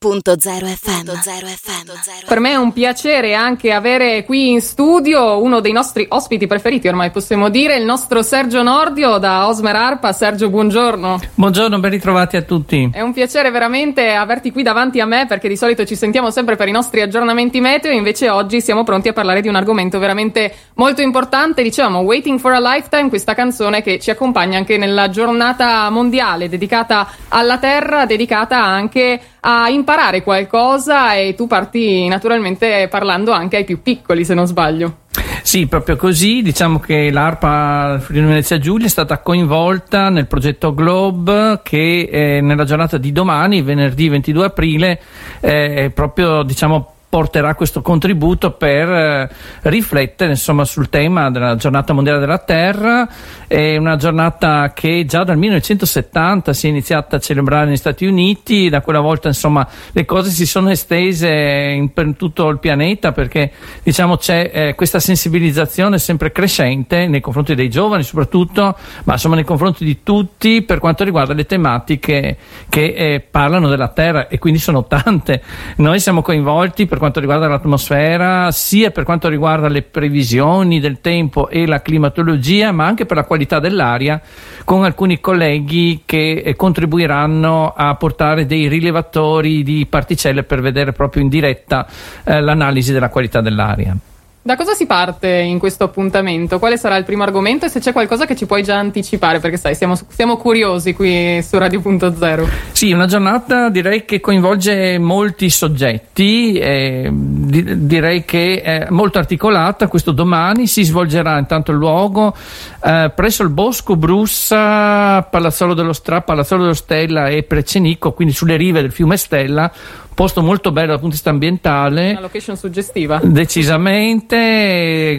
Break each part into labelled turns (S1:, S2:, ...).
S1: FM.
S2: Per me è un piacere anche avere qui in studio uno dei nostri ospiti preferiti, ormai possiamo dire, il nostro Sergio Nordio da Osmer Arpa. Sergio, buongiorno.
S3: Buongiorno, ben ritrovati a tutti.
S2: È un piacere veramente averti qui davanti a me perché di solito ci sentiamo sempre per i nostri aggiornamenti meteo, invece oggi siamo pronti a parlare di un argomento veramente molto importante. Dicevamo Waiting for a Lifetime, questa canzone che ci accompagna anche nella giornata mondiale dedicata alla Terra, dedicata anche a imparare qualcosa e tu parti naturalmente parlando anche ai più piccoli, se non sbaglio.
S3: Sì, proprio così. Diciamo che l'ARPA Friuli Venezia Giulia è stata coinvolta nel progetto Globe che eh, nella giornata di domani, venerdì 22 aprile, eh, proprio diciamo porterà questo contributo per eh, riflettere insomma, sul tema della giornata mondiale della terra. È una giornata che già dal 1970 si è iniziata a celebrare negli Stati Uniti. Da quella volta insomma le cose si sono estese in, per tutto il pianeta perché diciamo c'è eh, questa sensibilizzazione sempre crescente nei confronti dei giovani soprattutto ma insomma nei confronti di tutti per quanto riguarda le tematiche che eh, parlano della terra e quindi sono tante. Noi siamo coinvolti per per quanto riguarda l'atmosfera, sia per quanto riguarda le previsioni del tempo e la climatologia, ma anche per la qualità dell'aria, con alcuni colleghi che eh, contribuiranno a portare dei rilevatori di particelle per vedere proprio in diretta eh, l'analisi della qualità dell'aria.
S2: Da cosa si parte in questo appuntamento? Quale sarà il primo argomento e se c'è qualcosa che ci puoi già anticipare? Perché sai, siamo, siamo curiosi qui su Radio.0.
S3: Sì, una giornata direi che coinvolge molti soggetti, eh, di, direi che è molto articolata. Questo domani si svolgerà intanto il luogo eh, presso il Bosco Brussa, Palazzolo dello Stra, Palazzolo dello Stella e Precenico, quindi sulle rive del fiume Stella posto molto bello dal punto di vista ambientale.
S2: Una location suggestiva.
S3: Decisamente,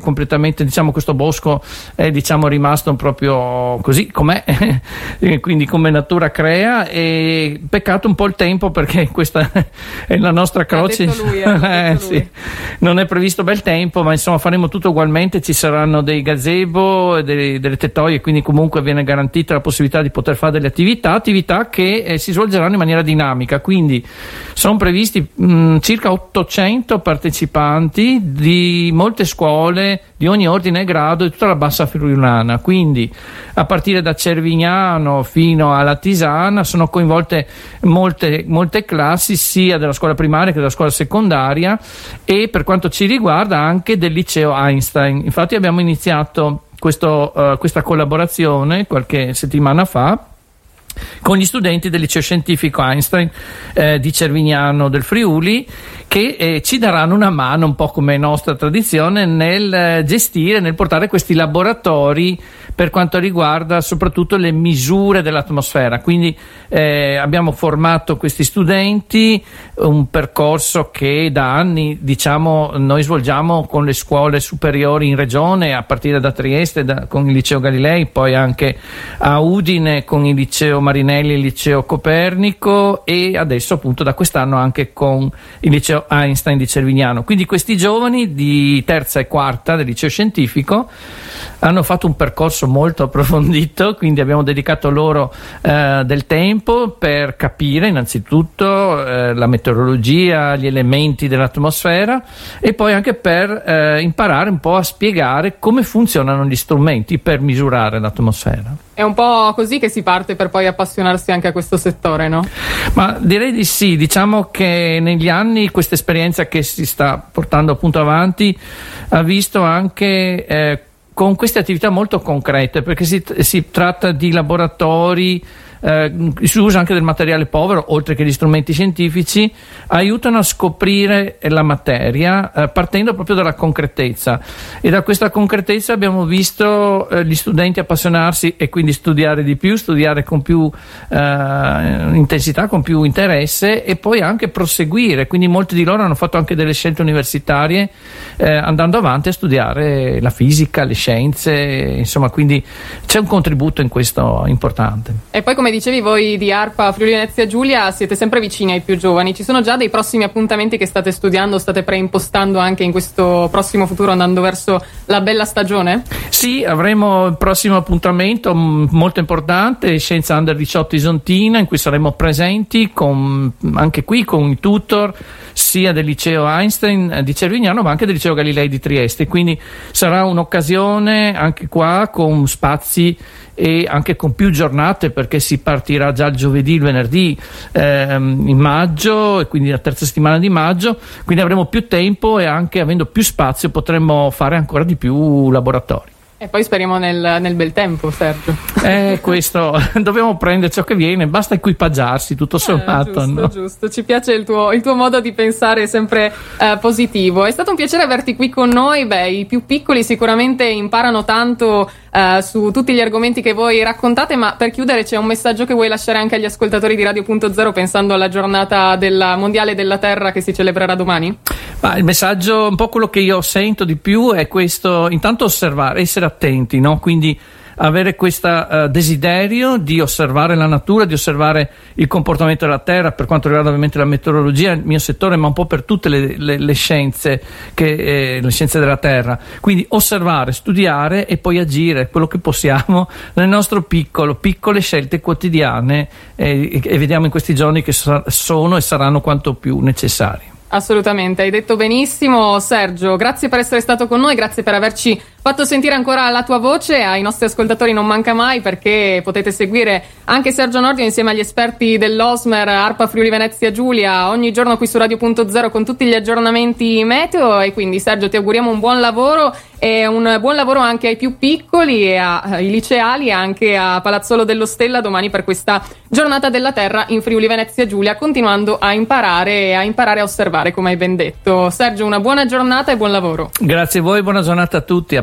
S3: completamente, diciamo, questo bosco è diciamo, rimasto proprio così com'è, quindi come natura crea e peccato un po' il tempo perché questa è la nostra croce.
S2: Lui, eh,
S3: sì. Non è previsto bel tempo, ma insomma faremo tutto ugualmente, ci saranno dei gazebo, dei, delle tettoie, quindi comunque viene garantita la possibilità di poter fare delle attività, attività che eh, si svolgeranno in maniera dinamica, quindi sono previsti mh, circa 800 partecipanti di molte scuole di ogni ordine e grado di tutta la bassa friulana, quindi a partire da Cervignano fino alla Tisana sono coinvolte molte, molte classi sia della scuola primaria che della scuola secondaria e per quanto ci riguarda anche del liceo Einstein. Infatti abbiamo iniziato questo, uh, questa collaborazione qualche settimana fa con gli studenti del liceo scientifico Einstein eh, di Cervignano del Friuli che eh, ci daranno una mano, un po' come nostra tradizione, nel eh, gestire, nel portare questi laboratori per quanto riguarda soprattutto le misure dell'atmosfera. Quindi eh, abbiamo formato questi studenti, un percorso che da anni diciamo, noi svolgiamo con le scuole superiori in regione, a partire da Trieste da, con il liceo Galilei, poi anche a Udine con il liceo Marinelli il liceo Copernico e adesso appunto da quest'anno anche con il liceo Einstein di Cervignano. Quindi questi giovani di terza e quarta del liceo scientifico hanno fatto un percorso molto approfondito, quindi abbiamo dedicato loro eh, del tempo per capire innanzitutto eh, la meteorologia, gli elementi dell'atmosfera e poi anche per eh, imparare un po' a spiegare come funzionano gli strumenti per misurare l'atmosfera.
S2: È un po' così che si parte per poi appassionarsi anche a questo settore, no?
S3: Ma direi di sì, diciamo che negli anni questa esperienza che si sta portando appunto avanti ha visto anche eh, con queste attività molto concrete, perché si, si tratta di laboratori eh, si usa anche del materiale povero, oltre che gli strumenti scientifici, aiutano a scoprire la materia eh, partendo proprio dalla concretezza. E da questa concretezza abbiamo visto eh, gli studenti appassionarsi e quindi studiare di più, studiare con più eh, intensità, con più interesse e poi anche proseguire. Quindi molti di loro hanno fatto anche delle scelte universitarie eh, andando avanti a studiare la fisica, le scienze, insomma, quindi c'è un contributo in questo importante.
S2: Come dicevi voi di ARPA Friuli Venezia Giulia siete sempre vicini ai più giovani, ci sono già dei prossimi appuntamenti che state studiando, state preimpostando anche in questo prossimo futuro andando verso la bella stagione?
S3: Sì, avremo il prossimo appuntamento molto importante, Scienza Under 18 Isontina, in cui saremo presenti con, anche qui con i tutor sia del liceo Einstein di Cervignano ma anche del liceo Galilei di Trieste, quindi sarà un'occasione anche qua con spazi e anche con più giornate perché si partirà già il giovedì, il venerdì ehm, in maggio e quindi la terza settimana di maggio, quindi avremo più tempo e anche avendo più spazio potremo fare ancora di più laboratori.
S2: E poi speriamo nel, nel, bel tempo, Sergio.
S3: Eh, questo, dobbiamo prendere ciò che viene, basta equipaggiarsi, tutto eh, sommato.
S2: Eh, giusto,
S3: no?
S2: giusto, ci piace il tuo, il tuo, modo di pensare sempre eh, positivo. È stato un piacere averti qui con noi, beh, i più piccoli sicuramente imparano tanto eh, su tutti gli argomenti che voi raccontate, ma per chiudere c'è un messaggio che vuoi lasciare anche agli ascoltatori di Radio.0 pensando alla giornata della mondiale della Terra che si celebrerà domani?
S3: Ma il messaggio, un po' quello che io sento di più è questo, intanto osservare, essere attenti, no? Quindi avere questo uh, desiderio di osservare la natura, di osservare il comportamento della terra, per quanto riguarda ovviamente la meteorologia, il mio settore, ma un po' per tutte le, le, le scienze, che, eh, le scienze della terra. Quindi osservare, studiare e poi agire quello che possiamo nel nostro piccolo, piccole scelte quotidiane eh, e vediamo in questi giorni che sono e saranno quanto più necessarie.
S2: Assolutamente, hai detto benissimo Sergio, grazie per essere stato con noi, grazie per averci fatto sentire ancora la tua voce, ai nostri ascoltatori non manca mai perché potete seguire anche Sergio Nordio insieme agli esperti dell'Osmer, Arpa Friuli Venezia Giulia, ogni giorno qui su Radio.0 con tutti gli aggiornamenti meteo e quindi Sergio ti auguriamo un buon lavoro e un buon lavoro anche ai più piccoli e ai liceali e anche a Palazzolo dello Stella domani per questa giornata della terra in Friuli Venezia Giulia, continuando a imparare e a imparare a osservare, come hai ben detto. Sergio, una buona giornata e buon lavoro.
S3: Grazie a voi, buona giornata a tutti, a